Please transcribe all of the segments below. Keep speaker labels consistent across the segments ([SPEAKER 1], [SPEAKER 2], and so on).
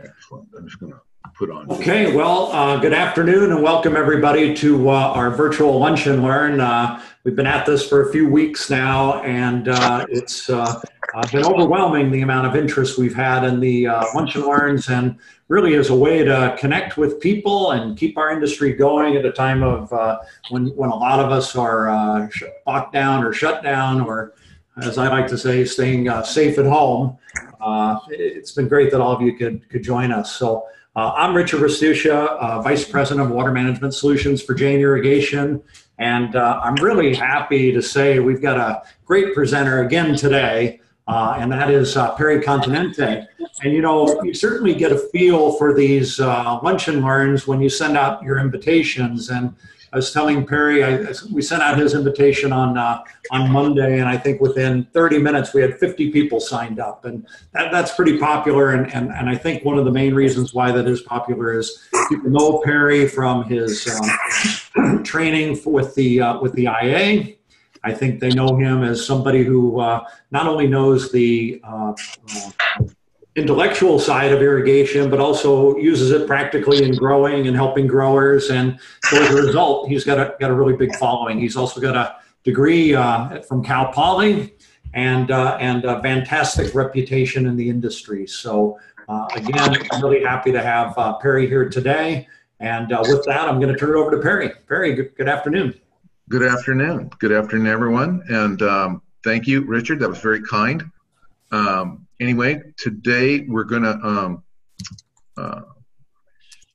[SPEAKER 1] Excellent. I'm just going to put on.
[SPEAKER 2] Okay, well, uh, good afternoon and welcome everybody to uh, our virtual Lunch and Learn. Uh, we've been at this for a few weeks now and uh, it's uh, uh, been overwhelming the amount of interest we've had in the Lunch and Learns and really as a way to connect with people and keep our industry going at a time of when, when a lot of us are locked down or shut down or as I like to say, staying safe at home. Uh, it's been great that all of you could, could join us. So uh, I'm Richard Restuccia, uh, Vice President of Water Management Solutions for Jain Irrigation. And uh, I'm really happy to say we've got a great presenter again today, uh, and that is uh, Perry Continente. And you know, you certainly get a feel for these lunch and learns when you send out your invitations. And I was telling Perry, I, we sent out his invitation on uh, on Monday, and I think within 30 minutes we had 50 people signed up, and that, that's pretty popular. And, and and I think one of the main reasons why that is popular is people know Perry from his um, training with the uh, with the IA. I think they know him as somebody who uh, not only knows the uh, uh, intellectual side of irrigation, but also uses it practically in growing and helping growers. And so as a result, he's got a, got a really big following. He's also got a degree uh, from Cal Poly and, uh, and a fantastic reputation in the industry. So uh, again, I'm really happy to have uh, Perry here today. And uh, with that, I'm going to turn it over to Perry. Perry, good, good afternoon.
[SPEAKER 1] Good afternoon. Good afternoon, everyone. And um, thank you, Richard. That was very kind. Um, anyway, today we're gonna um, uh,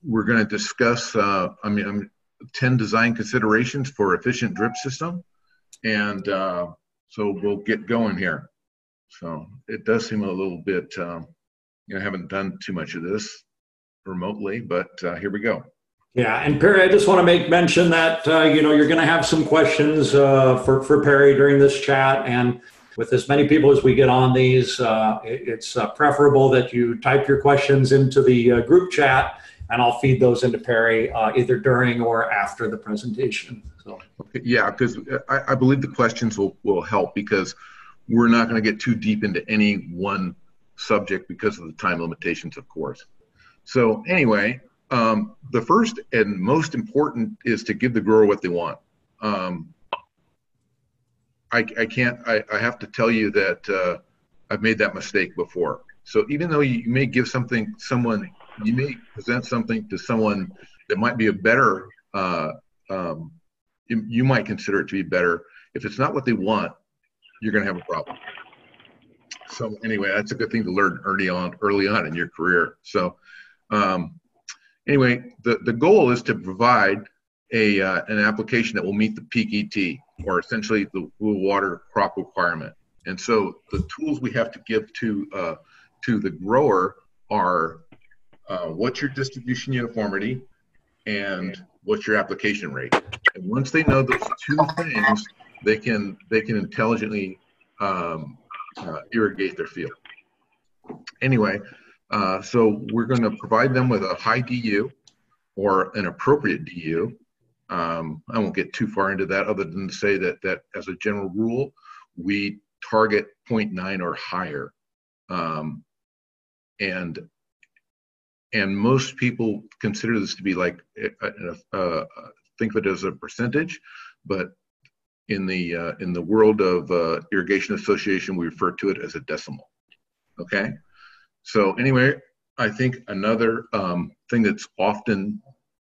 [SPEAKER 1] we're gonna discuss. Uh, I mean, um, ten design considerations for efficient drip system, and uh, so we'll get going here. So it does seem a little bit. Um, you know, I haven't done too much of this remotely, but uh, here we go.
[SPEAKER 2] Yeah, and Perry, I just want to make mention that uh, you know you're going to have some questions uh, for for Perry during this chat, and with as many people as we get on these, uh, it's uh, preferable that you type your questions into the uh, group chat and I'll feed those into Perry uh, either during or after the presentation. So.
[SPEAKER 1] Yeah, because I, I, believe the questions will, will help because we're not going to get too deep into any one subject because of the time limitations, of course. So anyway, um, the first and most important is to give the grower what they want. Um, I, I can't, I, I have to tell you that uh, I've made that mistake before. So even though you may give something, someone, you may present something to someone that might be a better, uh, um, you, you might consider it to be better. If it's not what they want, you're going to have a problem. So anyway, that's a good thing to learn early on, early on in your career. So um, anyway, the, the goal is to provide a, uh, an application that will meet the peak ET or essentially the water crop requirement. And so the tools we have to give to uh, to the grower are uh, what's your distribution uniformity and what's your application rate. And once they know those two things, they can they can intelligently um, uh, irrigate their field. Anyway, uh, so we're going to provide them with a high DU or an appropriate DU um, I won't get too far into that other than to say that, that as a general rule, we target 0.9 or higher. Um, and and most people consider this to be like uh, think of it as a percentage, but in the uh, in the world of uh, irrigation association, we refer to it as a decimal. Okay, so anyway, I think another um, thing that's often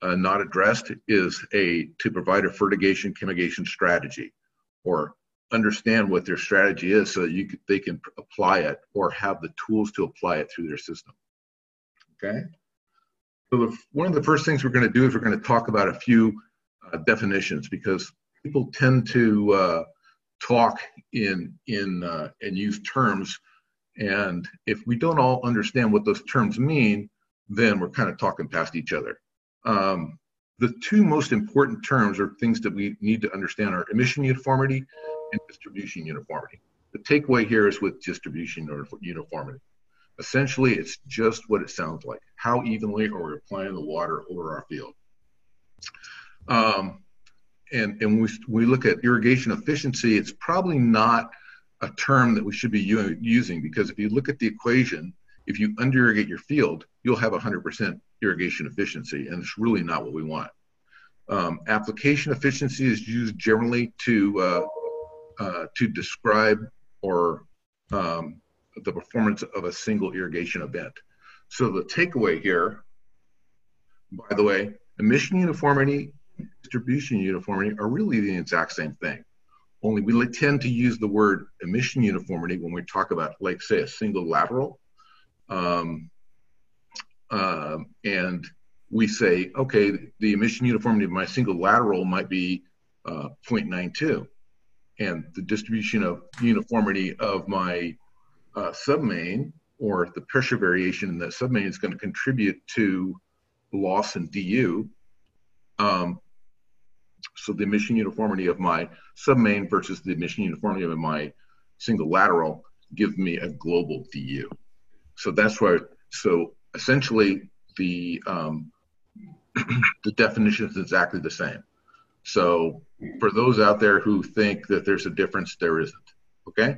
[SPEAKER 1] uh, not addressed is a to provide a fertigation chemigation strategy or understand what their strategy is so that you they can apply it or have the tools to apply it through their system. Okay? So the, one of the first things we're going to do is we're going to talk about a few uh, definitions because people tend to uh, talk in in uh, and use terms. And if we don't all understand what those terms mean then we're kind of talking past each other um, the two most important terms or things that we need to understand are emission uniformity and distribution uniformity. The takeaway here is with distribution uniformity. Essentially, it's just what it sounds like. How evenly are we applying the water over our field? Um, and and we, we look at irrigation efficiency, it's probably not a term that we should be using because if you look at the equation, if you under irrigate your field, you'll have 100% irrigation efficiency, and it's really not what we want. Um, application efficiency is used generally to uh, uh, to describe or um, the performance of a single irrigation event. So the takeaway here, by the way, emission uniformity, distribution uniformity are really the exact same thing. Only we tend to use the word emission uniformity when we talk about, like, say, a single lateral. Um, and we say, okay, the emission uniformity of my single lateral might be uh, 0.92. And the distribution of uniformity of my uh, submain or the pressure variation in the submain is going to contribute to loss in DU. Um, so the emission uniformity of my submain versus the emission uniformity of my single lateral gives me a global DU. So that's why, so essentially the, um, the definition is exactly the same. So for those out there who think that there's a difference, there isn't, okay?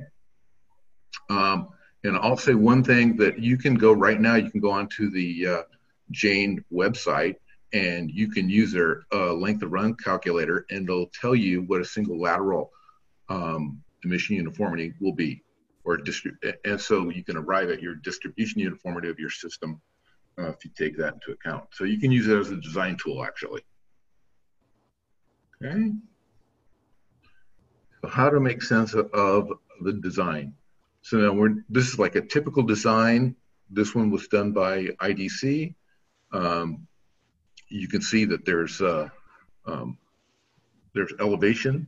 [SPEAKER 1] Um, and I'll say one thing that you can go right now, you can go onto the uh, Jain website and you can use their uh, length of run calculator and it'll tell you what a single lateral um, emission uniformity will be or distri- and so you can arrive at your distribution uniformity of your system uh, if you take that into account. So you can use it as a design tool actually. Okay? So how to make sense of, the design. So now we're this is like a typical design. This one was done by idc um, you can see that there's uh, um, there's elevation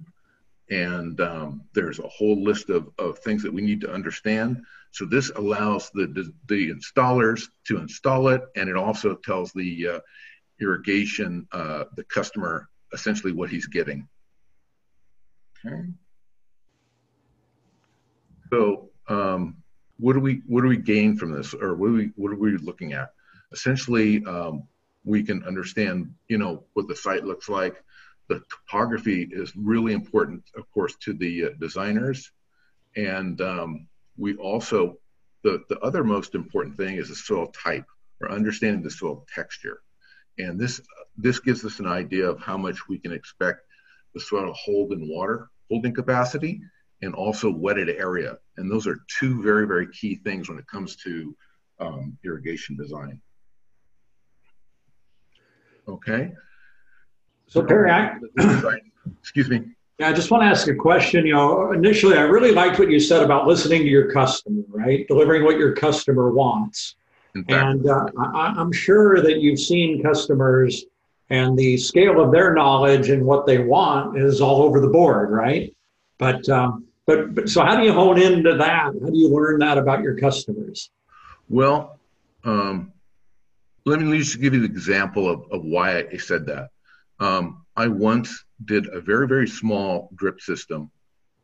[SPEAKER 1] and um, there's a whole list of, of things that we need to understand. So this allows the, the, installers to install it, and it also tells the uh, irrigation, uh, the customer, essentially what he's getting. Okay. So um, what do we what do we gain from this, or what are we what are we looking at? Essentially, um, we can understand, you know, what the site looks like. The topography is really important, of course, to the uh, designers. And um, we also, the, the other most important thing is the soil type or understanding the soil texture. And this, this gives us an idea of how much we can expect the soil to hold in water, holding capacity, and also wetted area. And those are two very, very key things when it comes to um, irrigation design. Okay.
[SPEAKER 2] So Perry, I,
[SPEAKER 1] excuse me.
[SPEAKER 2] Yeah, I just want to ask a question. You know, initially, I really liked what you said about listening to your customer, right? Delivering what your customer wants. And uh, I, I'm sure that you've seen customers and the scale of their knowledge and what they want is all over the board, right? But um, but but so how do you hone into that? How do you learn that about your customers?
[SPEAKER 1] Well, um, let me just give you the example of, of why I said that. Um, I once did a very, very small drip system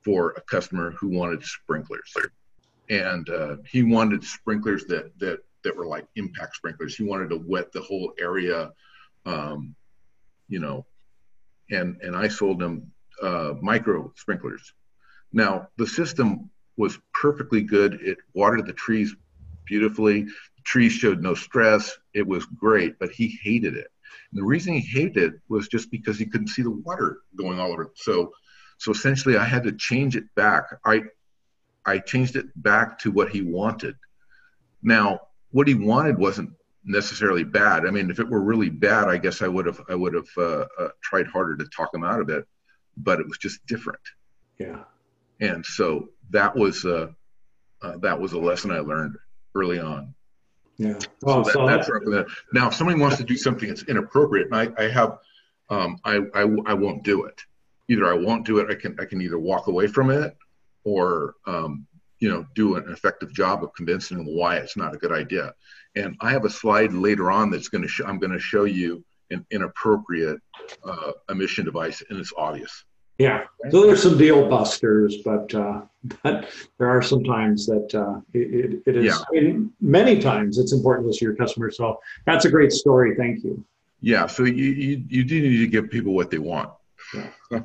[SPEAKER 1] for a customer who wanted sprinklers. And uh, he wanted sprinklers that, that, that were like impact sprinklers. He wanted to wet the whole area, um, you know, and, and I sold him uh, micro sprinklers. Now, the system was perfectly good. It watered the trees beautifully trees showed no stress. It was great, but he hated it. And the reason he hated it was just because he couldn't see the water going all over it. So, so essentially, I had to change it back. I, I changed it back to what he wanted. Now, what he wanted wasn't necessarily bad. I mean, if it were really bad, I guess I would have, I would have uh, uh, tried harder to talk him out of it. But it was just different.
[SPEAKER 2] Yeah.
[SPEAKER 1] And so that was, uh, uh that was a lesson I learned early on.
[SPEAKER 2] Yeah.
[SPEAKER 1] So, that, so that's that. Now, if somebody wants to do something that's inappropriate, I, I have, um, I, I, I won't do it. Either I won't do it. I can, I can either walk away from it, or um, you know, do an effective job of convincing them why it's not a good idea. And I have a slide later on that's going to show. I'm going to show you an inappropriate uh, emission device, and it's obvious.
[SPEAKER 2] Yeah, so there's some deal busters, but uh, but there are some times that uh, it, it is. Yeah. I mean, many times it's important to listen to your customers. So that's a great story. Thank you.
[SPEAKER 1] Yeah, so you you, you do need to give people what they want. Yeah.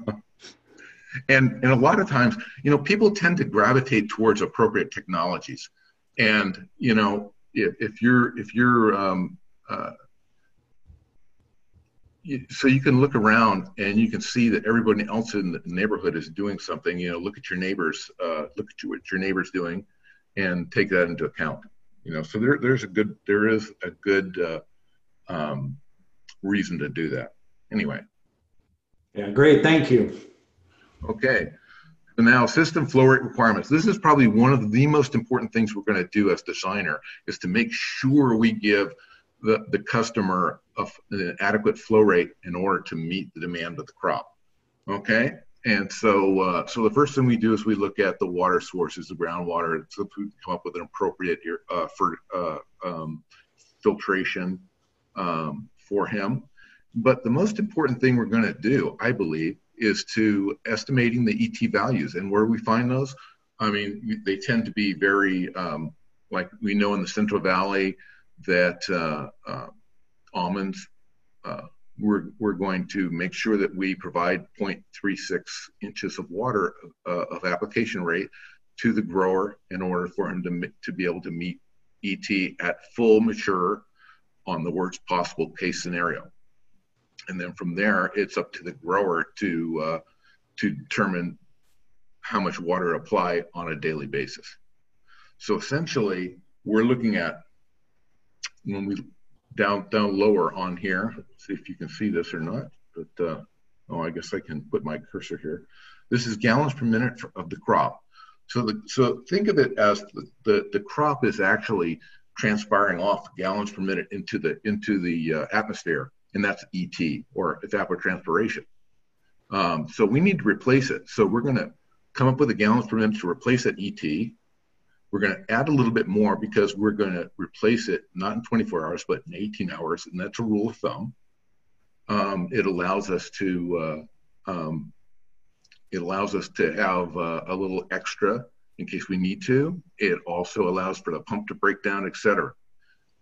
[SPEAKER 1] and and a lot of times, you know, people tend to gravitate towards appropriate technologies, and you know, if, if you're if you're um, uh, you, so you can look around and you can see that everybody else in the neighborhood is doing something. You know, look at your neighbors, uh, look at what your neighbors doing, and take that into account. You know, so there, there's a good there is a good uh, um, reason to do that. Anyway.
[SPEAKER 2] Yeah, great. Thank you.
[SPEAKER 1] Okay. So now system flow rate requirements. This is probably one of the most important things we're going to do as designer is to make sure we give the, the customer a, an adequate flow rate in order to meet the demand of the crop. Okay. And so, uh, so the first thing we do is we look at the water sources, the groundwater, so we come up with an appropriate uh, for uh, um, filtration um, for him. But the most important thing we're going to do, I believe, is to estimating the ET values and where we find those. I mean, they tend to be very, um, like we know in the Central Valley that uh, uh, almonds, uh, we're, we're going to make sure that we provide 0.36 inches of water uh, of application rate to the grower in order for him to, to be able to meet ET at full mature on the worst possible case scenario and then from there it's up to the grower to uh, to determine how much water to apply on a daily basis. So essentially, we're looking at when we down down lower on here. Let's see if you can see this or not. But uh, oh, I guess I can put my cursor here. This is gallons per minute of the crop. So the so think of it as the, the, the crop is actually transpiring off gallons per minute into the into the uh, atmosphere and that's ET or evapotranspiration. Um, so we need to replace it. So we're going to come up with a gallons per minute to replace that ET. We're going to add a little bit more because we're going to replace it not in 24 hours, but in 18 hours, and that's a rule of thumb. Um, it allows us to uh, um, it allows us to have uh, a little extra in case we need to. It also allows for the pump to break down, etc.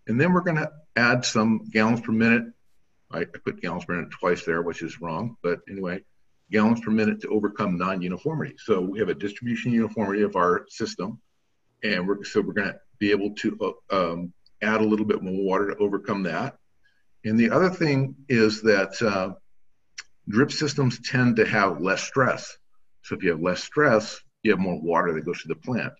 [SPEAKER 1] And then we're going to add some gallons per minute I, I put gallons per minute twice there, which is wrong. But anyway, gallons per minute to overcome non-uniformity. So we have a distribution uniformity of our system, and we're, so we're going to be able to uh, um, add a little bit more water to overcome that. And the other thing is that uh, drip systems tend to have less stress. So if you have less stress, you have more water that goes to the plant.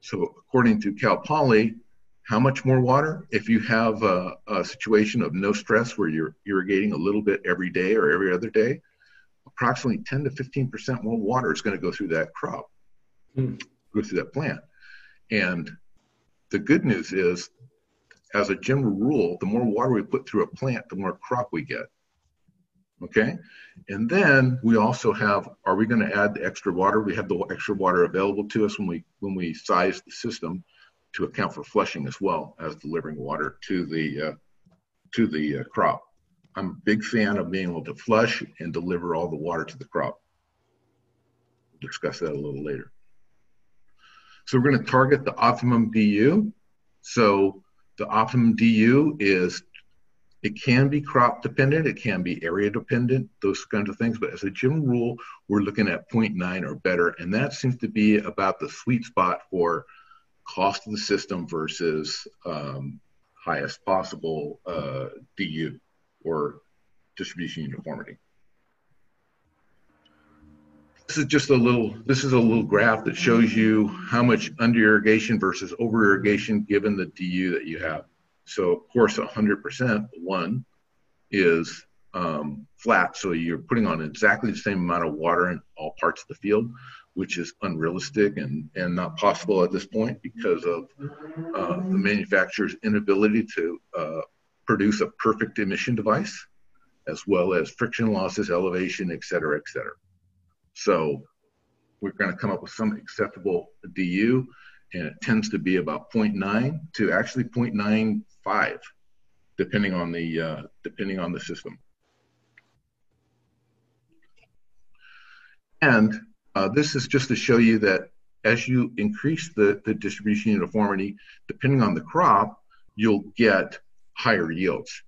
[SPEAKER 1] So according to Cal Poly, how much more water? If you have a, a, situation of no stress where you're irrigating a little bit every day or every other day, approximately 10 to 15% more water is going to go through that crop, hmm. go through that plant. And the good news is, as a general rule, the more water we put through a plant, the more crop we get. Okay. And then we also have, are we going to add the extra water? We have the extra water available to us when we when we size the system to account for flushing as well as delivering water to the uh, to the uh, crop. I'm a big fan of being able to flush and deliver all the water to the crop. We'll discuss that a little later. So we're going to target the optimum DU. So the optimum DU is it can be crop dependent, it can be area dependent, those kinds of things. But as a general rule, we're looking at 0.9 or better, and that seems to be about the sweet spot for cost of the system versus um, highest possible uh, DU or distribution uniformity. This is just a little, this is a little graph that shows you how much under irrigation versus over irrigation given the DU that you have. So of course, 100% one is um, flat. So you're putting on exactly the same amount of water in all parts of the field which is unrealistic and, and not possible at this point because of uh, the manufacturer's inability to uh, produce a perfect emission device, as well as friction losses, elevation, et cetera, et cetera. So we're going to come up with some acceptable DU, and it tends to be about 0.9 to actually 0.95, depending on the uh, depending on the system. And uh, this is just to show you that as you increase the, the distribution uniformity, depending on the crop, you'll get higher yields.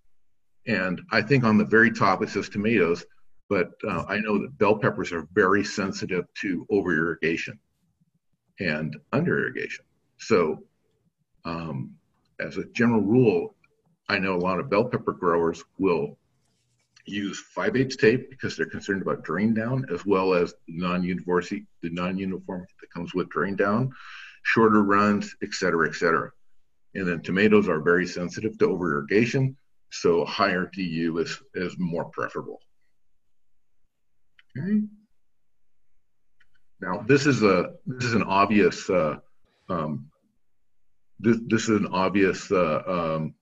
[SPEAKER 1] And I think on the very top it says tomatoes, but uh, I know that bell peppers are very sensitive to over irrigation and under irrigation. So um, as a general rule, I know a lot of bell pepper growers will use 5 8 tape because they're concerned about drain down as well as the non-uniformity, the non-uniformity that comes with drain down, shorter runs, et cetera, et cetera. And then tomatoes are very sensitive to over irrigation, so higher DU is, is more preferable. Okay. Now this is a this is an obvious uh, um, this this is an obvious uh, um,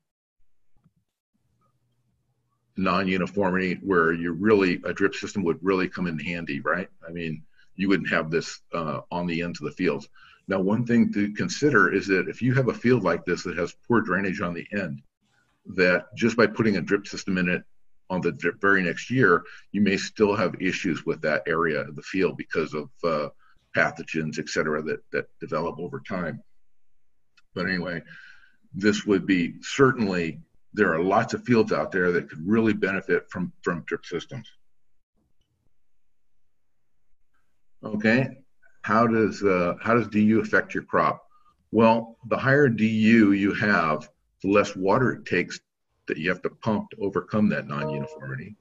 [SPEAKER 1] non-uniformity where you really a drip system would really come in handy, right? I mean, you wouldn't have this uh, on the ends of the fields. Now, one thing to consider is that if you have a field like this that has poor drainage on the end, that just by putting a drip system in it on the very next year, you may still have issues with that area of the field because of uh, pathogens, et cetera, that, that develop over time. But anyway, this would be certainly, there are lots of fields out there that could really benefit from, from drip systems. Okay, how does, uh, how does DU affect your crop? Well, the higher DU you have, the less water it takes that you have to pump to overcome that non-uniformity,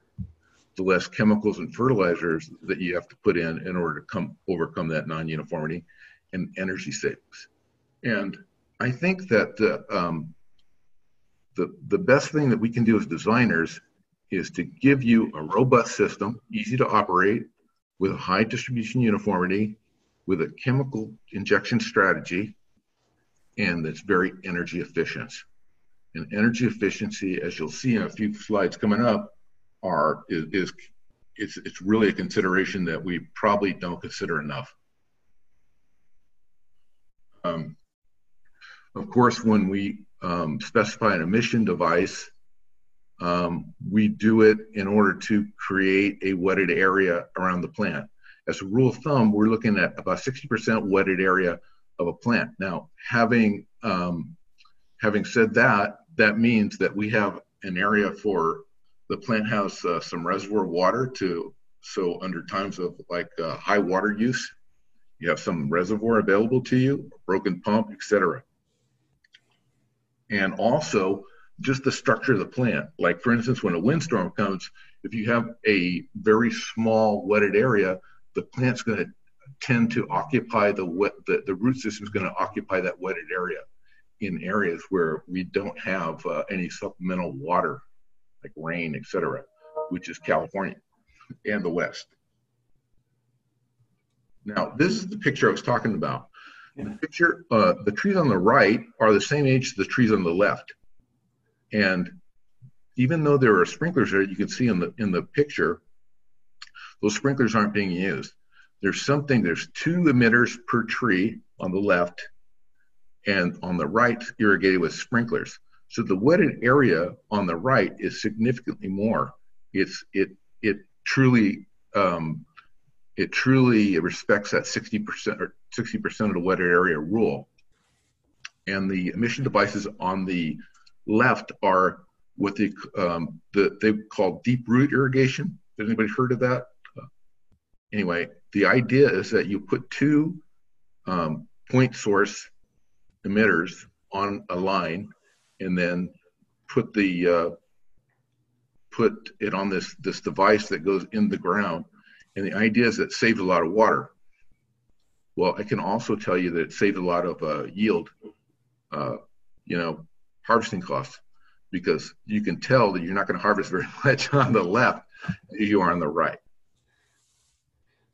[SPEAKER 1] the less chemicals and fertilizers that you have to put in in order to come overcome that non-uniformity, and energy savings. And I think that the um, the the best thing that we can do as designers is to give you a robust system, easy to operate, with a high distribution uniformity, with a chemical injection strategy, and that's very energy efficient. And energy efficiency, as you'll see in a few slides coming up, are is, is it's it's really a consideration that we probably don't consider enough. Um, of course, when we um, specify an emission device, um, we do it in order to create a wetted area around the plant. As a rule of thumb, we're looking at about 60% wetted area of a plant. Now, having um, having said that, that means that we have an area for the plant has uh, some reservoir water to so under times of like uh, high water use, you have some reservoir available to you, broken pump, etc. And also just the structure of the plant. Like for instance, when a windstorm comes, if you have a very small wetted area, the plant's going to tend to occupy the wet, the, the root system is going to occupy that wetted area in areas where we don't have uh, any supplemental water like rain, etc., which is California and the West. Now, this is the picture I was talking about. The picture, uh, the trees on the right are the same age as the trees on the left, and even though there are sprinklers there, you can see in the in the picture, those sprinklers aren't being used. There's something. There's two emitters per tree on the left, and on the right, irrigated with sprinklers. So the wetted area on the right is significantly more. It's it it truly um, it truly respects that 60% or 60% of the wetted area rule. And the emission devices on the left are what they um, the, they call deep root irrigation. Has anybody heard of that? Anyway, the idea is that you put two um, point source emitters on a line and then put the uh, put it on this this device that goes in the ground. And the idea is that saves a lot of water. Well i can also tell you that it saves a lot of uh, yield uh, you know harvesting costs because you can tell that you're not going to harvest very much on the left as you are on the right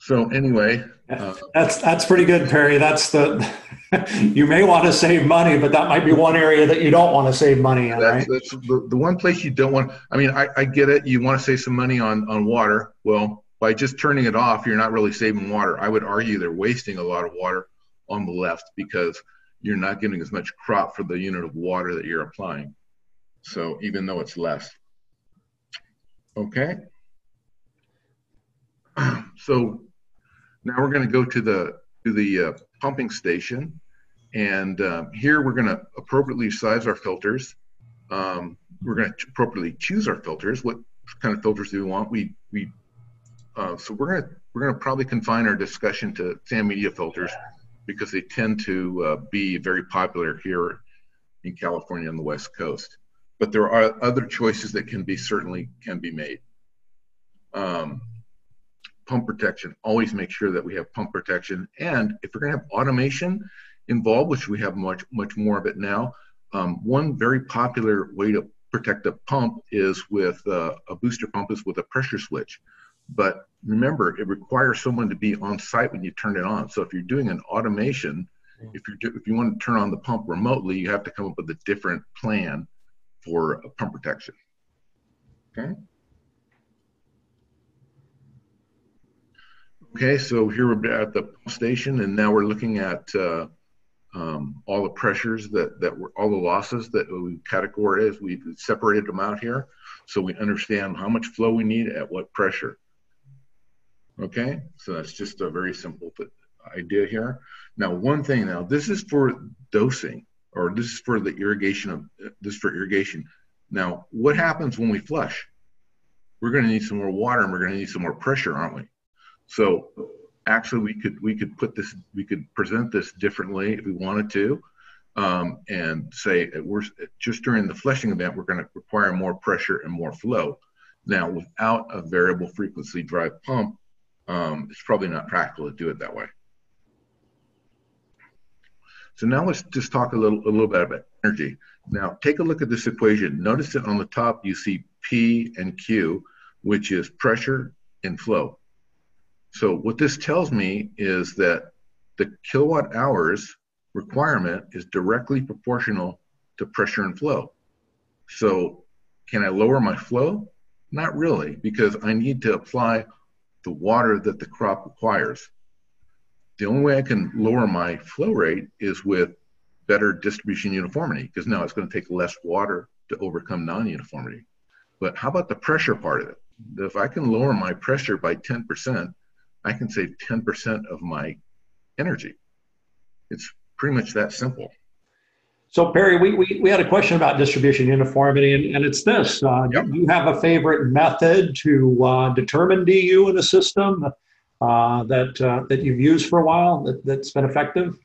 [SPEAKER 1] so anyway,
[SPEAKER 2] uh, that's that's pretty good, Perry. That's the you may want to save money, but that might be one area that you don't want to save money in,
[SPEAKER 1] that's,
[SPEAKER 2] right?
[SPEAKER 1] That's the, the one place you don't want. I mean, I, I get it. You want to save some money on on water. Well, by just turning it off, you're not really saving water. I would argue they're wasting a lot of water on the left because you're not getting as much crop for the unit of water that you're applying. So even though it's less. Okay. So now we're going to go to the to the uh, pumping station, and uh, here we're going to appropriately size our filters. Um, we're going to appropriately choose our filters. What kind of filters do we want? We we uh, so we're going to we're going to probably confine our discussion to sand media filters because they tend to uh, be very popular here in California on the West Coast. But there are other choices that can be certainly can be made. Um, pump protection. Always make sure that we have pump protection. And if we're going to have automation involved, which we have much much more of it now, um, one very popular way to protect a pump is with uh, a booster pump is with a pressure switch. But remember, it requires someone to be on site when you turn it on. So if you're doing an automation, if you if you want to turn on the pump remotely, you have to come up with a different plan for pump protection. Okay. Okay, so here we're at the station, and now we're looking at uh, um, all the pressures that that were all the losses that we categorized. We've separated them out here, so we understand how much flow we need at what pressure. Okay, so that's just a very simple idea here. Now, one thing now, this is for dosing, or this is for the irrigation of this for irrigation. Now, what happens when we flush? We're going to need some more water, and we're going to need some more pressure, aren't we? So actually, we could we could put this we could present this differently if we wanted to, um, and say we're just during the flushing event we're going to require more pressure and more flow. Now, without a variable frequency drive pump, um, it's probably not practical to do it that way. So now let's just talk a little a little bit about energy. Now take a look at this equation. Notice that on the top you see P and Q, which is pressure and flow. So what this tells me is that the kilowatt hours requirement is directly proportional to pressure and flow. So can I lower my flow? Not really, because I need to apply the water that the crop requires. The only way I can lower my flow rate is with better distribution uniformity, because now it's going to take less water to overcome non-uniformity. But how about the pressure part of it? If I can lower my pressure by 10%, I can save 10% of my energy. It's pretty much that simple.
[SPEAKER 2] So, Perry, we, we, we had a question about distribution uniformity, and, and it's this. Uh, yep. Do you have a favorite method to uh, determine DU in a system uh, that, uh, that you've used for a while that, that's been effective?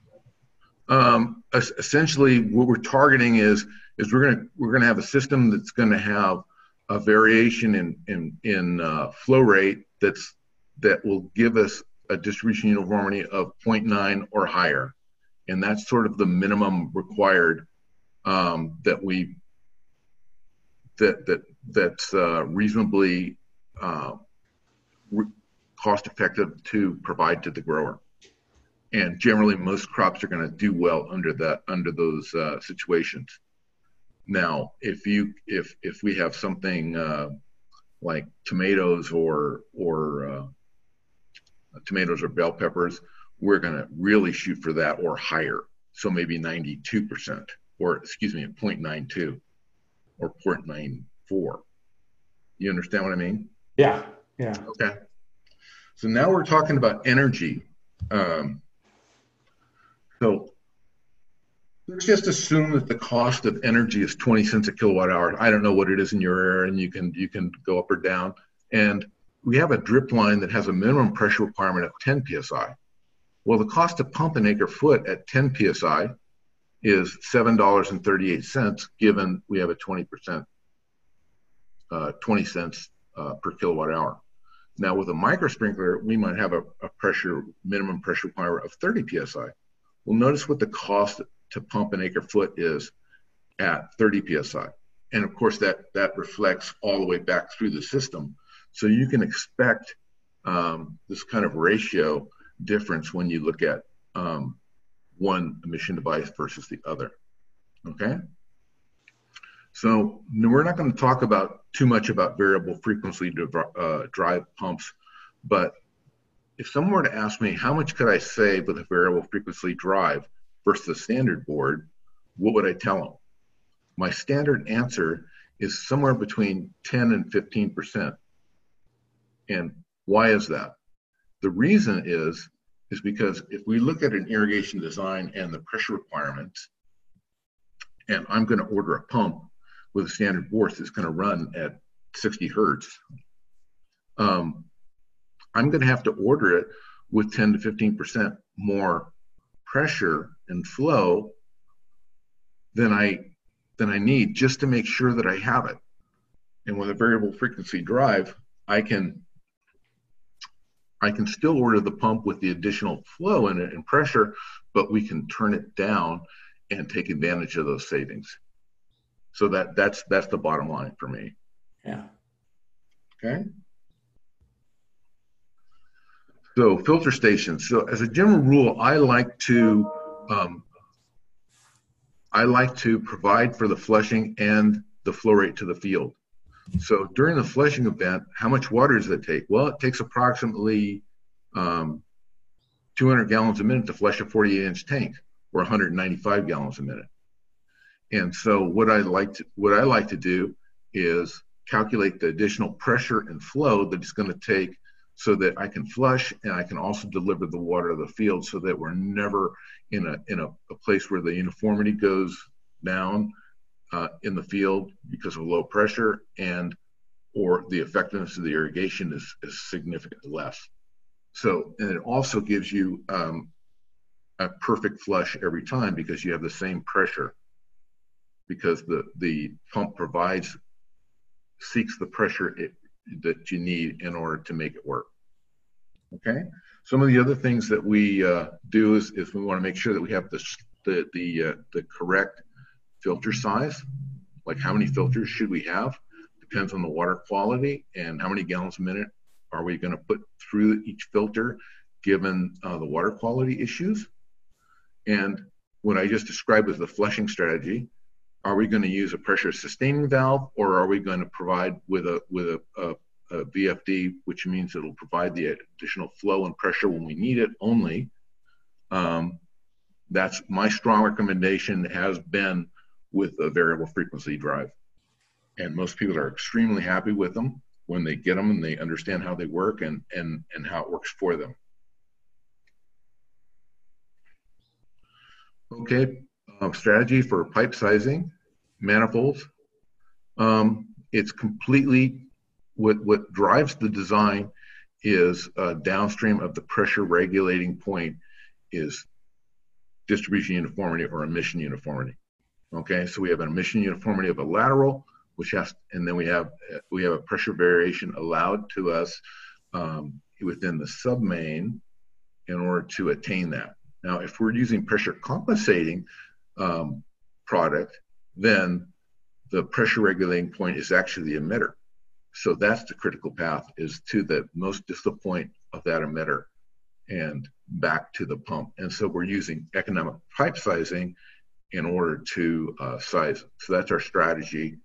[SPEAKER 1] Um, essentially, what we're targeting is, is we're gonna we're gonna have a system that's going to have a variation in, in, in uh, flow rate that's that will give us a distribution uniformity of 0.9 or higher. And that's sort of the minimum required um, that we that that that's uh, reasonably uh, re- cost effective to provide to the grower. And generally, most crops are going to do well under that under those uh, situations. Now, if you if if we have something uh, like tomatoes or or uh, tomatoes or bell peppers, we're going to really shoot for that or higher. So maybe 92%, or excuse me, 0.92 or 0.94. You understand what I mean?
[SPEAKER 2] Yeah, yeah.
[SPEAKER 1] Okay. So now we're talking about energy. Um, so let's just assume that the cost of energy is 20 cents a kilowatt hour. I don't know what it is in your area, and you can you can go up or down. And we have a drip line that has a minimum pressure requirement of 10 psi. Well, the cost to pump an acre foot at 10 psi is $7.38, given we have a 20%, uh, 20 cents uh, per kilowatt hour. Now, with a micro sprinkler, we might have a, a pressure minimum pressure requirement of 30 psi. Well, notice what the cost to pump an acre foot is at 30 psi, and of course that that reflects all the way back through the system. So you can expect um, this kind of ratio difference when you look at um, one emission device versus the other. Okay. So we're not going to talk about too much about variable frequency uh, drive pumps, but if someone were to ask me how much could I save with a variable frequency drive versus the standard board, what would I tell them? My standard answer is somewhere between 10 and 15 percent. And why is that? The reason is is because if we look at an irrigation design and the pressure requirements, and I'm going to order a pump with a standard bore that's going to run at 60 hertz, um, I'm going to have to order it with 10 to 15 percent more pressure and flow than I than I need just to make sure that I have it. And with a variable frequency drive, I can I can still order the pump with the additional flow in it and pressure, but we can turn it down and take advantage of those savings. So that that's that's the bottom line for me.
[SPEAKER 2] Yeah.
[SPEAKER 1] Okay. So filter stations. So as a general rule, I like to um, I like to provide for the flushing and the flow rate to the field. So during the flushing event, how much water does it take? Well, it takes approximately um, 200 gallons a minute to flush a 48 inch tank or 195 gallons a minute. And so what I like to what I like to do is calculate the additional pressure and flow that it's going to take so that I can flush and I can also deliver the water to the field so that we're never in a in a, a place where the uniformity goes down uh, in the field because of low pressure and or the effectiveness of the irrigation is, is significantly less. So and it also gives you um, a perfect flush every time because you have the same pressure because the the pump provides seeks the pressure it, that you need in order to make it work. Okay. Some of the other things that we uh, do is, is we want to make sure that we have the the the, uh, the correct filter size. Like how many filters should we have? Depends on the water quality and how many gallons a minute are we going to put through each filter given uh, the water quality issues. And what I just described as the flushing strategy, are we going to use a pressure sustaining valve or are we going to provide with a with a, a, a VFD, which means it'll provide the additional flow and pressure when we need it only. Um, that's my strong recommendation has been with a variable frequency drive. And most people are extremely happy with them when they get them and they understand how they work and, and, and how it works for them. Okay, uh, strategy for pipe sizing, manifolds. Um, it's completely what what drives the design is uh, downstream of the pressure regulating point is distribution uniformity or emission uniformity. Okay, so we have an emission uniformity of a lateral, which has, and then we have we have a pressure variation allowed to us um, within the submain in order to attain that. Now, if we're using pressure compensating um, product, then the pressure regulating point is actually the emitter. So that's the critical path is to the most distal point of that emitter and back to the pump. And so we're using economic pipe sizing in order to uh, size. So that's our strategy.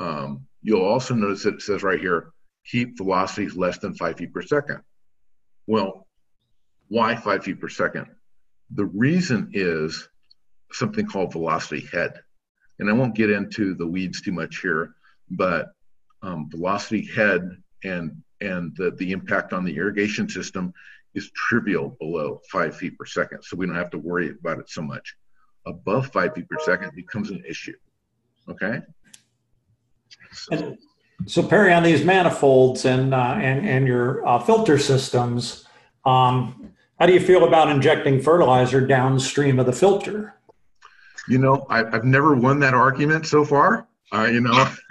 [SPEAKER 1] Um, you'll also notice that it says right here, keep velocities less than five feet per second. Well, why five feet per second? The reason is something called velocity head. And I won't get into the weeds too much here, but um, velocity head and and the, the impact on the irrigation system is trivial below five feet per second. So we don't have to worry about it so much. Above five feet per second becomes an issue. Okay.
[SPEAKER 2] So, so Perry, on these manifolds and uh, and and your uh, filter systems, um, how do you feel about injecting fertilizer downstream of the filter?
[SPEAKER 1] You know, I, have never won that argument so far. Uh, you know,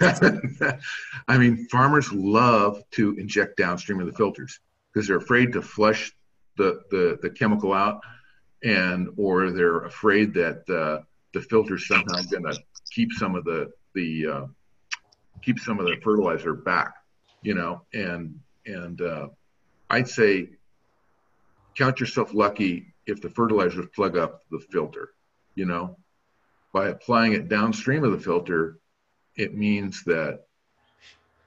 [SPEAKER 1] I mean, farmers love to inject downstream of the filters because they're afraid to flush the, the, the chemical out and or they're afraid that uh, the filter's somehow going to keep some of the the uh, keep some of the fertilizer back you know? And and uh, i'd say count yourself lucky if the fertilizers plug up the filter you know? By applying it downstream of the filter it means that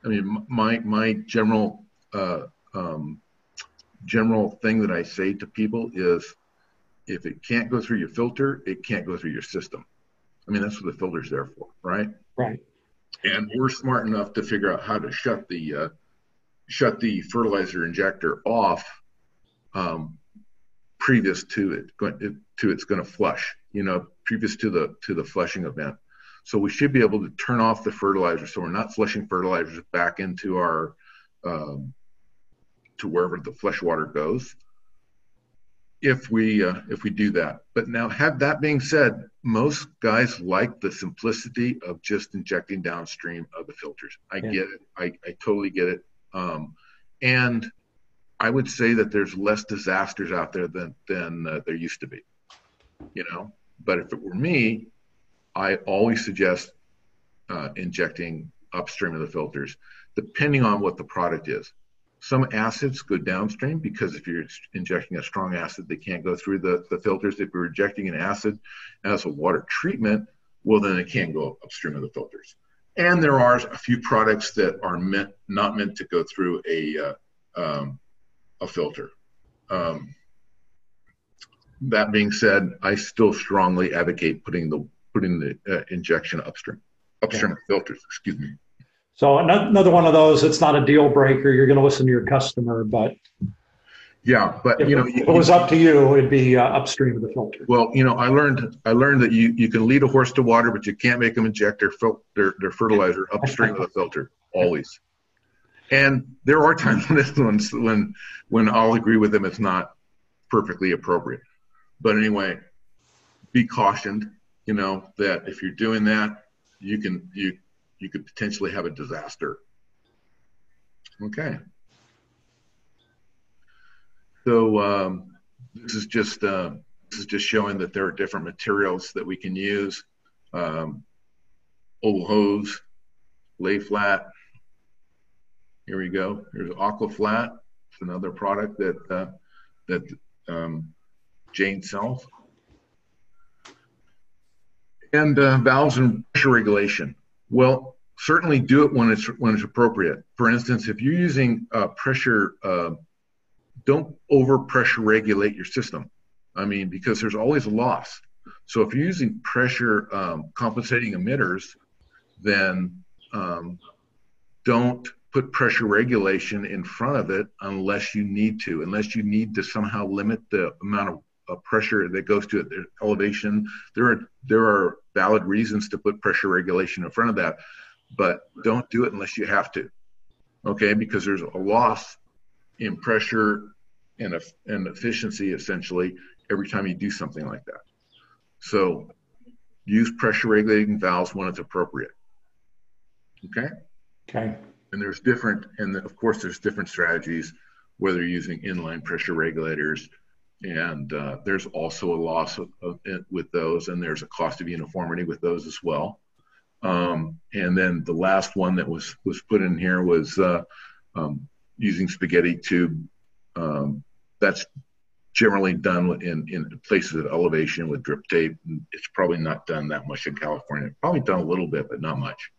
[SPEAKER 1] i mean my my general uh, um, general thing that i say to people is if it can't go through your filter it can't go through your system. I mean that's what the filter's there for right?
[SPEAKER 2] Right.
[SPEAKER 1] And we're smart enough to figure out how to shut the uh, shut the fertilizer injector off um, previous to it to it's going to flush you know previous to the to the flushing event. So we should be able to turn off the fertilizer so we're not flushing fertilizers back into our um, to wherever the flush water goes if we uh, if we do that but now have that being said most guys like the simplicity of just injecting downstream of the filters. I yeah. get it. I, I totally get it. Um, and I would say that there's less disasters out there than than uh, there used to be. You know, but if it were me, I always suggest uh, injecting upstream of the filters, depending on what the product is. Some acids go downstream because if you're injecting a strong acid, they can't go through the, the filters. If you're injecting an acid as a water treatment, well, then it can go upstream of the filters. And there are a few products that are meant not meant to go through a uh, um, a filter. Um, that being said, I still strongly advocate putting the putting the uh, injection upstream, upstream yeah. filters. Excuse me.
[SPEAKER 2] So another one of those. It's not a deal breaker. You're going to listen to your customer, but
[SPEAKER 1] yeah, but
[SPEAKER 2] if,
[SPEAKER 1] you know,
[SPEAKER 2] if it was up to you, it'd be uh, upstream of the filter.
[SPEAKER 1] Well, you know, I learned I learned that you you can lead a horse to water, but you can't make them inject their fil- their, their fertilizer upstream of the filter always. And there are times when when when I'll agree with them, it's not perfectly appropriate. But anyway, be cautioned. You know that if you're doing that, you can you you could potentially have a disaster. Okay. So um, this is just uh, this is just showing that there are different materials that we can use. Um, oval hose, lay flat. Here we go. Here's Aquaflat. It's another product that uh, that um, Jain sells. And uh, valves and pressure regulation. Well, certainly do it when it's when it's appropriate. For instance, if you're using uh, pressure, uh, don't over pressure regulate your system. I mean, because there's always a loss. So if you're using pressure um, compensating emitters, then um, don't put pressure regulation in front of it unless you need to, unless you need to somehow limit the amount of uh, pressure that goes to it, elevation. There are there are valid reasons to put pressure regulation in front of that, but don't do it unless you have to. Okay, because there's a loss in pressure and a, and efficiency essentially every time you do something like that. So use pressure regulating valves when it's appropriate. Okay.
[SPEAKER 2] Okay.
[SPEAKER 1] And there's different, and of course there's different strategies, whether you're using inline pressure regulators, and uh, there's also a loss of, of, with those, and there's a cost of uniformity with those as well. Um, and then the last one that was was put in here was uh, um, using spaghetti tube. Um, that's generally done in, in places of elevation with drip tape. It's probably not done that much in California. Probably done a little bit, but not much.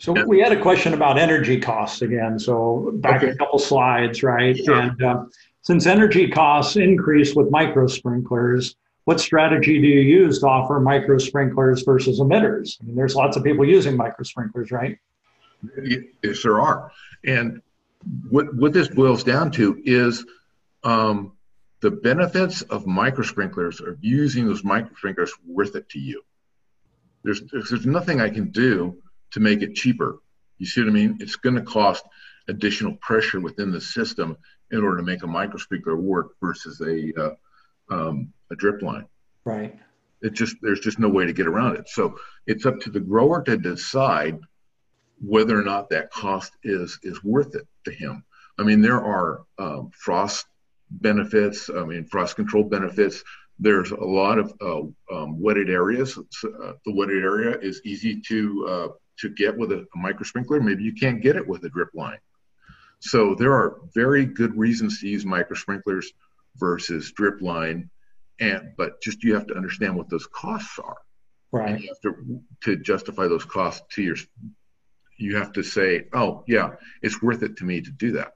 [SPEAKER 2] So we had a question about energy costs again. So back okay. a couple slides, right? And uh, since energy costs increase with micro sprinklers, what strategy do you use to offer micro sprinklers versus emitters? I mean, there's lots of people using micro sprinklers, right?
[SPEAKER 1] Yes, there are. And what what this boils down to is um, the benefits of micro sprinklers of using those micro sprinklers worth it to you. There's, there's there's nothing I can do to make it cheaper. You see what I mean? It's going to cost additional pressure within the system in order to make a micro sprinkler work versus a uh, um, a drip line.
[SPEAKER 2] Right.
[SPEAKER 1] It just there's just no way to get around it. So it's up to the grower to decide whether or not that cost is is worth it to him. I mean, there are um, frost benefits. I mean, frost control benefits. There's a lot of uh, um, wetted areas. Uh, the wetted area is easy to uh, to get with a, a micro sprinkler. Maybe you can't get it with a drip line. So there are very good reasons to use micro sprinklers versus drip line, and but just you have to understand what those costs are.
[SPEAKER 2] Right.
[SPEAKER 1] And you have to to justify those costs to your. You have to say, oh yeah, it's worth it to me to do that.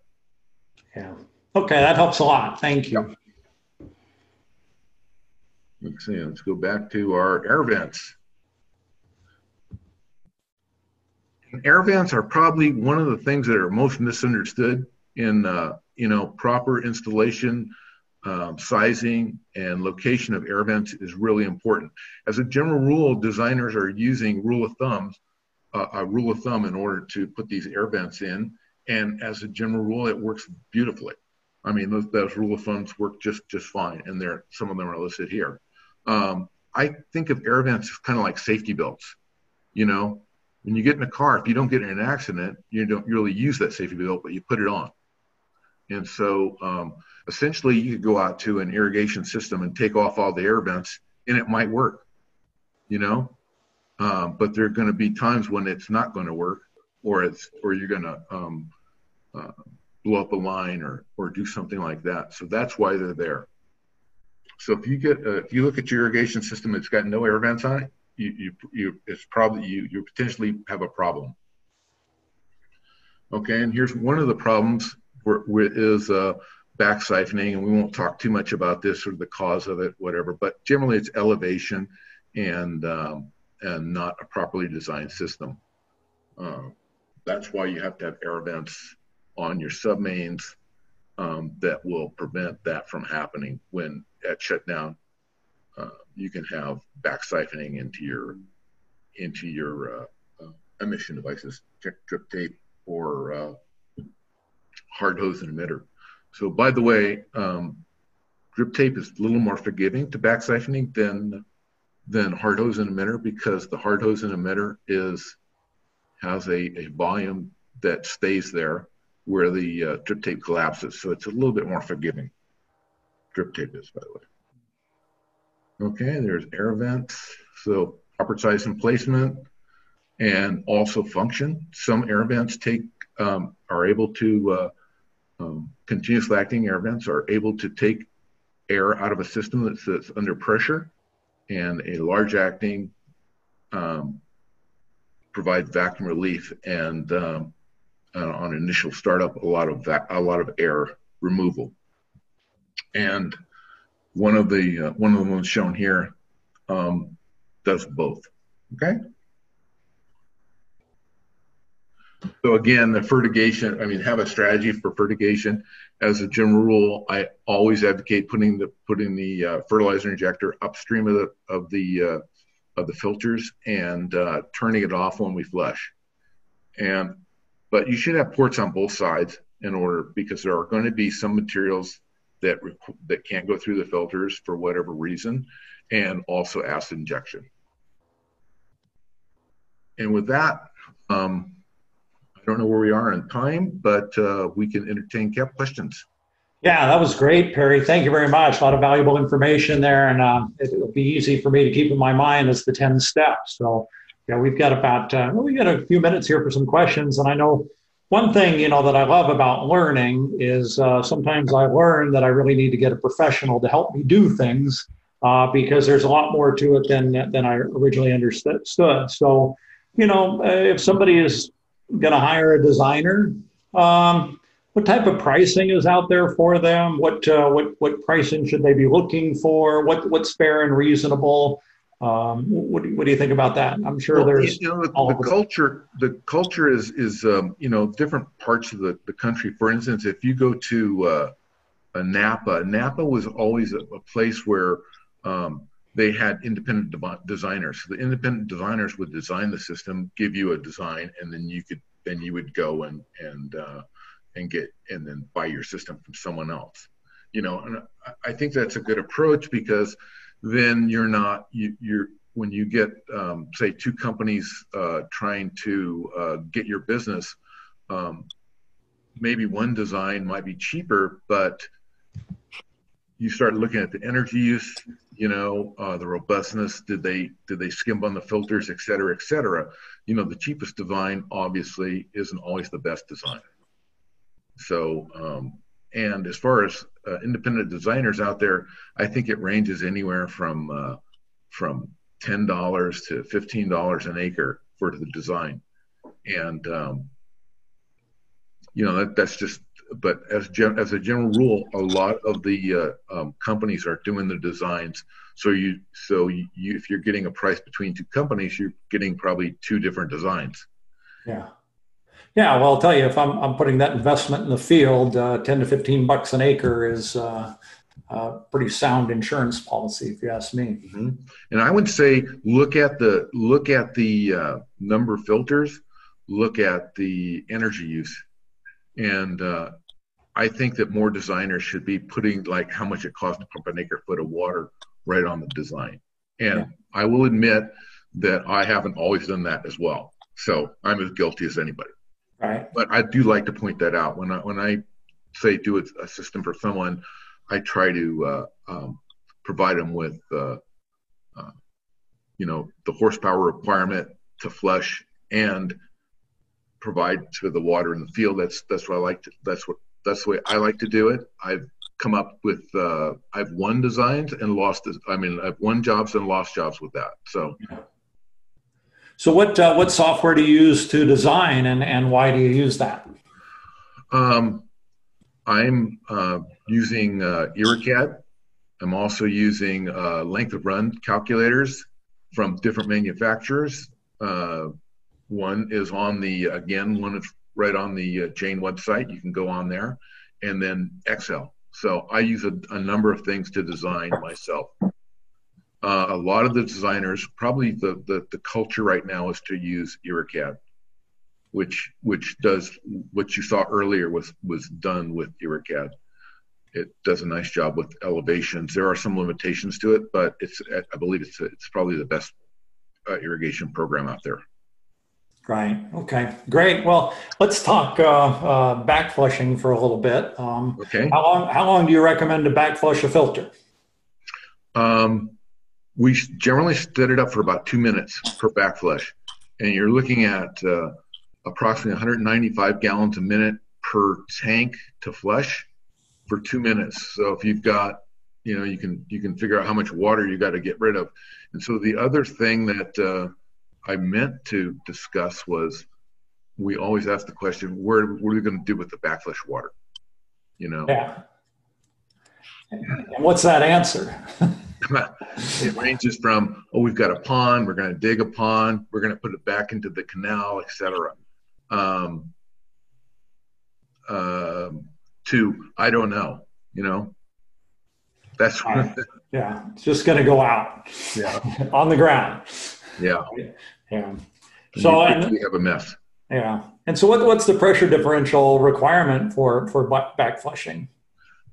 [SPEAKER 2] Yeah. Okay, that helps a lot. Thank you.
[SPEAKER 1] Let's see. Let's go back to our air vents. Air vents are probably one of the things that are most misunderstood in uh, you know proper installation um, sizing and location of air vents is really important as a general rule designers are using rule of thumbs uh, a rule of thumb in order to put these air vents in and as a general rule it works beautifully I mean, those, those rule of thumbs work just just fine, and there some of them are listed here. Um, I think of air vents as kind of like safety belts. You know, when you get in a car, if you don't get in an accident, you don't really use that safety belt, but you put it on. And so, um, essentially, you could go out to an irrigation system and take off all the air vents, and it might work. You know, um, but there are going to be times when it's not going to work, or it's or you're going to um, uh, blow up a line or or do something like that. So that's why they're there. So if you get uh, if you look at your irrigation system, it's got no air vents on it. You you, you it's probably you you potentially have a problem. Okay, and here's one of the problems where, where is uh, back siphoning, and we won't talk too much about this or the cause of it, whatever. But generally, it's elevation and um, and not a properly designed system. Uh, that's why you have to have air vents on your submains um, that will prevent that from happening when at shutdown. You can have back siphoning into your into your uh, uh emission devices, drip tape or uh, hard hose and emitter. So, by the way, um, drip tape is a little more forgiving to back siphoning than than hard hose and emitter because the hard hose and emitter is has a, a volume that stays there where the uh, drip tape collapses. So it's a little bit more forgiving. Drip tape is, by the way. Okay, there's air vents. So proper size and placement and also function. Some air vents take um, are able to uh, um, continuously acting air vents are able to take air out of a system that's, that's under pressure and a large acting um, vacuum relief and um, uh, on initial startup a lot of va- a lot of air removal. And one of the uh, one of the ones shown here um, does both. Okay. So again, the fertigation, I mean, have a strategy for fertigation. As a general rule, I always advocate putting the putting the uh, fertilizer injector upstream of the of the uh, of the filters and uh, turning it off when we flush. And but you should have ports on both sides in order because there are going to be some materials that that can't go through the filters for whatever reason, and also acid injection. And with that, um, I don't know where we are in time, but uh, we can entertain cap questions.
[SPEAKER 2] Yeah, that was great, Perry. Thank you very much. A lot of valuable information there, and uh, it'll be easy for me to keep in my mind as the 10 steps. So, yeah, we've got about, uh, well, we got a few minutes here for some questions. And I know one thing, you know, that I love about learning is uh, sometimes I learn that I really need to get a professional to help me do things uh, because there's a lot more to it than, than I originally understood. So, you know, if somebody is going to hire a designer, um, what type of pricing is out there for them? What uh, what what pricing should they be looking for? What what's fair and reasonable? Um, what, do you, what do you think about that? I'm sure well, there's
[SPEAKER 1] you know the, the culture. The culture is is um, you know different parts of the, the country. For instance, if you go to uh, a Napa, Napa was always a, a place where um, they had independent de- designers. So the independent designers would design the system, give you a design, and then you could then you would go and and uh, and get and then buy your system from someone else you know and i think that's a good approach because then you're not you, you're when you get um, say two companies uh, trying to uh, get your business um, maybe one design might be cheaper but you start looking at the energy use you know uh, the robustness did they did they skimp on the filters et cetera et cetera. You know the cheapest design obviously isn't always the best design. So, um, and as far as uh, independent designers out there, I think it ranges anywhere from uh, from ten dollars to fifteen dollars an acre for the design, and um, you know that that's just. But as gen- as a general rule, a lot of the uh, um, companies are doing the designs. So you so you, if you're getting a price between two companies, you're getting probably two different designs.
[SPEAKER 2] Yeah. Yeah, well, I'll tell you, if I'm, I'm putting that investment in the field, uh, 10 to 15 bucks an acre is uh, a pretty sound insurance policy, if you ask me.
[SPEAKER 1] Mm-hmm. And I would say look at the look at the uh, number of filters, look at the energy use, and uh, I think that more designers should be putting like how much it costs to pump an acre foot of water right on the design. And yeah. I will admit that I haven't always done that as well. So I'm as guilty as anybody.
[SPEAKER 2] Right.
[SPEAKER 1] But I do like to point that out when I when I say do a, system for someone, I try to uh, um, provide them with uh, uh, you know the horsepower requirement to flush and provide to the water in the field. That's that's what I like to. That's what that's the way I like to do it. I've come up with uh, I've won designs and lost. I mean, I've won jobs and lost jobs with that. So.
[SPEAKER 2] So what uh, what software do you use to design, and and why do you use that?
[SPEAKER 1] Um, I'm uh, using uh, IRRICAD. I'm also using uh, length of run calculators from different manufacturers. Uh, one is on the again, one is right on the uh, Jain website. You can go on there, and then Excel. So I use a, a number of things to design myself. Uh, a lot of the designers, probably the, the, the culture right now is to use IRRICAD, which which does what you saw earlier was was done with IRRICAD. It does a nice job with elevations. There are some limitations to it, but it's I believe it's it's probably the best uh, irrigation program out there.
[SPEAKER 2] Right. Okay. Great. Well, let's talk uh, uh, back flushing for a little bit. Um,
[SPEAKER 1] okay.
[SPEAKER 2] How long? How long do you recommend to back flush a filter?
[SPEAKER 1] Um, we generally set it up for about two minutes per back flush, and you're looking at uh, approximately 195 gallons a minute per tank to flush for two minutes. So if you've got, you know, you can you can figure out how much water you got to get rid of. And so the other thing that uh, I meant to discuss was we always ask the question, where what are we going to do with the backflush water? You know.
[SPEAKER 2] Yeah. And what's that answer?
[SPEAKER 1] it ranges from oh we've got a pond we're going to dig a pond we're going to put it back into the canal etc um, uh, to i don't know you know? That's
[SPEAKER 2] uh, yeah it's just going to go out.
[SPEAKER 1] Yeah.
[SPEAKER 2] On the ground.
[SPEAKER 1] Yeah.
[SPEAKER 2] Yeah. So
[SPEAKER 1] and, we have a mess
[SPEAKER 2] yeah. And so what, what's the pressure differential requirement for for back flushing?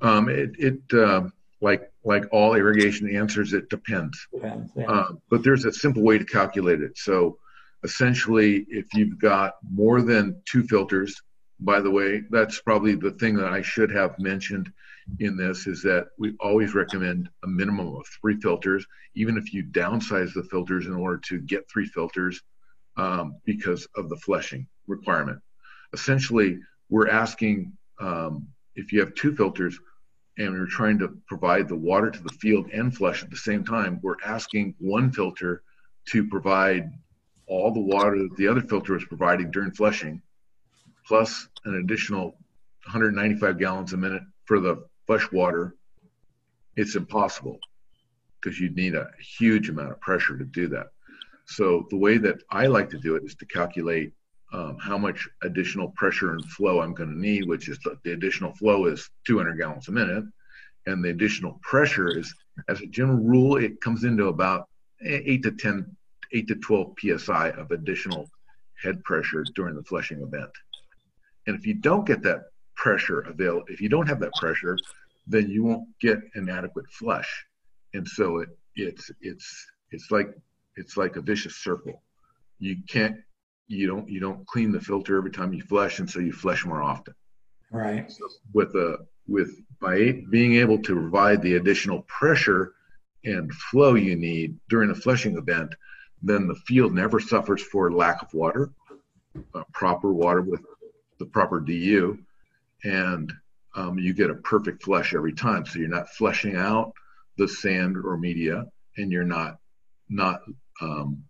[SPEAKER 1] Um, it, it uh, like like all irrigation answers, it depends.
[SPEAKER 2] depends yeah. uh,
[SPEAKER 1] but there's a simple way to calculate it. So essentially, if you've got more than two filters, by the way, that's probably the thing that I should have mentioned in this is that we always recommend a minimum of three filters, even if you downsize the filters in order to get three filters um, because of the flushing requirement. Essentially, we're asking um, if you have two filters, and we are trying to provide the water to the field and flush at the same time, we're asking one filter to provide all the water that the other filter is providing during flushing, plus an additional 195 gallons a minute for the flush water. It's impossible because you'd need a huge amount of pressure to do that. So the way that I like to do it is to calculate um, how much additional pressure and flow I'm going to need, which is the, the, additional flow is 200 gallons a minute, and the additional pressure is, as a general rule, it comes into about eight to 10, eight to 12 psi of additional head pressure during the flushing event. And if you don't get that pressure available, if you don't have that pressure, then you won't get an adequate flush. And so it it's it's it's like it's like a vicious circle. You can't you don't you don't clean the filter every time you flush, and so you flush more often.
[SPEAKER 2] Right.
[SPEAKER 1] So with a with by being able to provide the additional pressure and flow you need during a flushing event, then the field never suffers for lack of water, uh, proper water with the proper DU, and um, you get a perfect flush every time. So you're not flushing out the sand or media, and you're not not um,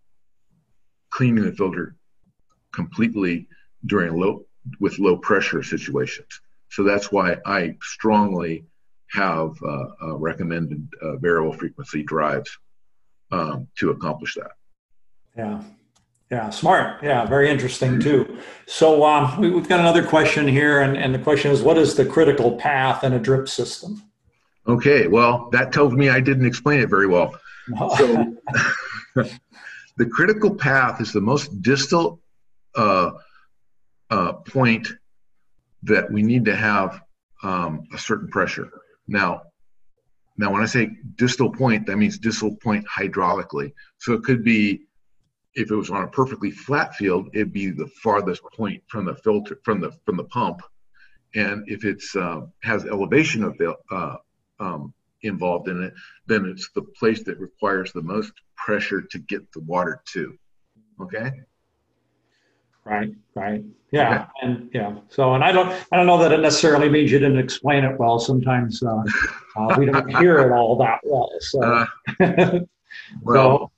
[SPEAKER 1] cleaning the filter completely during low with low pressure situations. So that's why I strongly have uh, uh, recommended uh, variable frequency drives um, to accomplish that.
[SPEAKER 2] Yeah. Yeah, smart. Yeah, very interesting too. So um, we, have got another question here, and, and the question is, what is the critical path in a drip system?
[SPEAKER 1] Okay, well, that tells me I didn't explain it very well. So, the critical path is the most distal uh, uh, point that we need to have um, a certain pressure. Now, now when I say distal point, that means distal point hydraulically. So it could be, if it was on a perfectly flat field, it'd be the farthest point from the filter from the from the pump, and if it's uh, has elevation of the uh, um, involved in it, then it's the place that requires the most pressure to get the water to. Okay.
[SPEAKER 2] Right, right. Yeah, okay. and yeah. So, and I don't, I don't know that it necessarily means you didn't explain it well. Sometimes uh, uh, we don't hear it all that well. So, uh, well, so,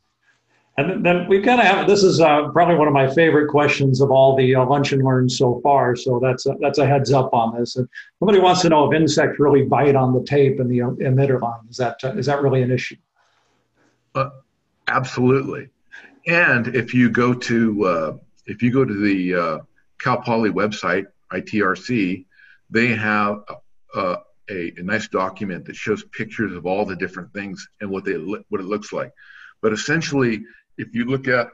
[SPEAKER 2] and then we've got to have. This is uh, probably one of my favorite questions of all the uh, lunch and learn so far. So that's a, that's a heads up on this. And somebody wants to know if insects really bite on the tape and the emitter line. Is that uh, is that really an issue?
[SPEAKER 1] absolutely. And if you go to if you go to the uh, Cal Poly website, ITRC, they have a, a, a, nice document that shows pictures of all the different things and what they what it looks like. But essentially, if you look at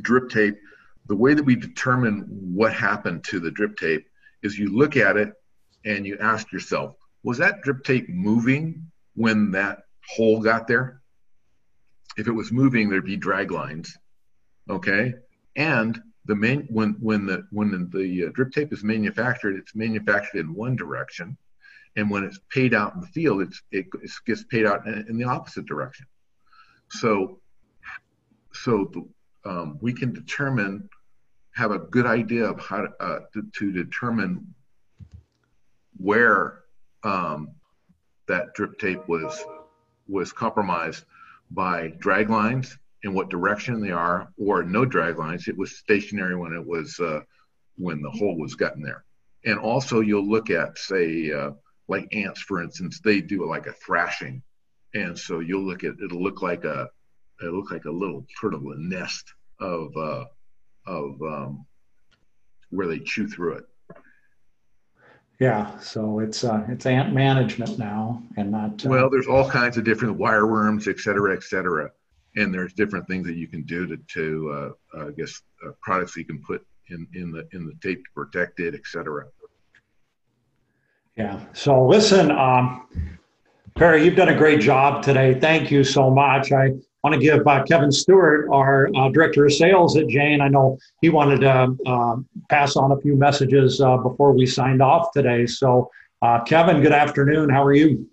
[SPEAKER 1] drip tape, the way that we determine what happened to the drip tape is you look at it and you ask yourself, was that drip tape moving when that hole got there? If it was moving, there'd be drag lines okay and the main when when the when the uh, drip tape is manufactured it's manufactured in one direction. And when it's paid out in the field it's it, gets paid out in, in, the opposite direction. So so the, um, we can determine have a good idea of how to, uh, to, to determine where um, that drip tape was was compromised by drag lines in what direction they are, or no drag lines. It was stationary when it was uh, when the hole was gotten there. And also, you'll look at say uh, like ants, for instance, they do like a thrashing, and so you'll look at it'll look like a it'll look like a little sort of a nest of uh, of um, where they chew through it.
[SPEAKER 2] Yeah, so it's uh, it's ant management now, and not.
[SPEAKER 1] Uh, well, there's all kinds of different wireworms, et cetera, et cetera and there's different things that you can do to, to uh, I guess, uh, products you can put in, in the in the tape to protect it, etc.
[SPEAKER 2] Yeah. So listen, um, Perry, you've done a great job today. Thank you so much. I want to give uh, Kevin Stewart, our uh, director of sales at Jain. I know he wanted to uh, pass on a few messages uh, before we signed off today. So, Kevin, good afternoon. How are you?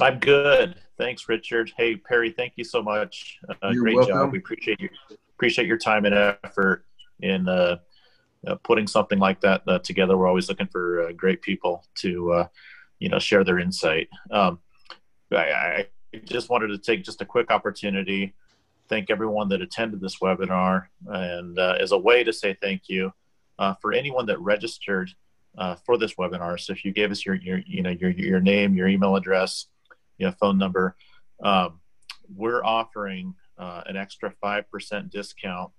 [SPEAKER 3] I'm good. Thanks, Richard. Hey, Perry, thank you so much. Uh, great welcome. job. We appreciate you appreciate your time and effort in uh, uh, putting something like that uh, together. We're always looking for uh, great people to, uh, you know, share their insight. Um, I, I, just wanted to take just a quick opportunity, thank everyone that attended this webinar, and as a way to say thank you for anyone that registered for this webinar. So if you gave us your, your you know, your your name, your email address you know, phone number. Um, we're offering uh, an extra 5% discount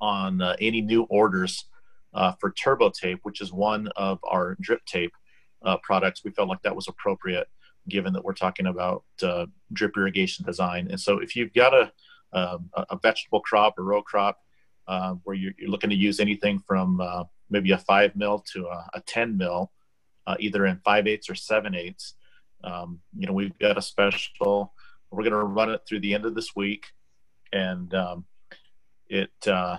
[SPEAKER 3] on uh, any new orders uh, for Turbo Tape, which is one of our drip tape uh, products. We felt like that was appropriate given that we're talking about uh, drip irrigation design. And so if you've got a, um, a vegetable crop or row crop uh, where you're, you're, looking to use anything from maybe a 5 mil to a, a 10 mil, either in 5 eighths or 7 eighths, um, you know, we've got a special. We're going to run it through the end of this week, and um, it, uh,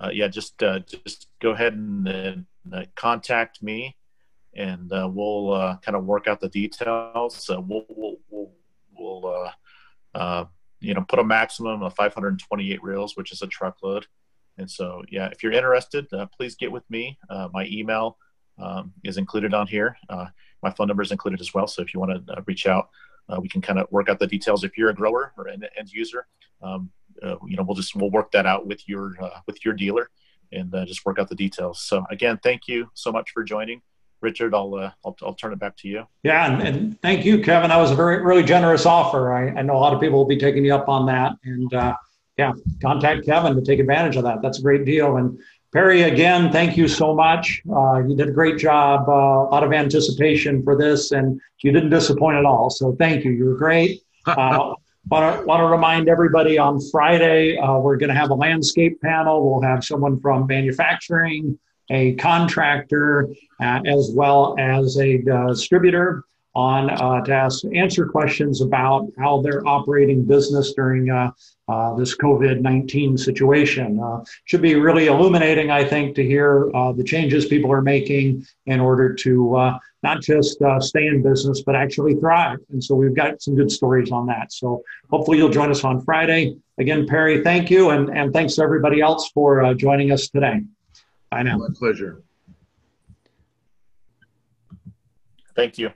[SPEAKER 3] uh, yeah, just uh, just go ahead and, uh, contact me, and uh, we'll uh, kind of work out the details. we'll we'll we'll, we'll you know put a maximum of 528 reels, which is a truckload. And so, yeah, if you're interested, please get with me. my email um, is included on here. My phone number is included as well. So if you want to uh, reach out, uh, we can kind of work out the details. If you're a grower or an end user, um, uh, you know, we'll just we'll work that out with your with your dealer and just work out the details. So again, thank you so much for joining. Richard, I'll, uh, I'll, I'll turn it back to you.
[SPEAKER 2] Yeah, and, and, thank you, Kevin. That was a very really generous offer. I, I, know a lot of people will be taking you up on that, and uh, yeah, contact Kevin to take advantage of that. That's a great deal. And Perry, again, thank you so much. Uh, you did a great job. Uh, a lot of anticipation for this, and you didn't disappoint at all. So thank you. You were great. Uh, want to want to remind everybody on Friday uh, we're going to have a landscape panel. We'll have someone from manufacturing, a contractor, uh, as well as a uh, distributor on uh, to ask, answer questions about how they're operating business during uh, uh, this COVID 19 situation. Uh, should be really illuminating, I think, to hear uh, the changes people are making in order to uh, not just stay in business, but actually thrive. And so we've got some good stories on that. So hopefully you'll join us on Friday. Again, Perry, thank you. And, and thanks to everybody else for joining us today. Bye now.
[SPEAKER 1] My pleasure.
[SPEAKER 3] Thank you.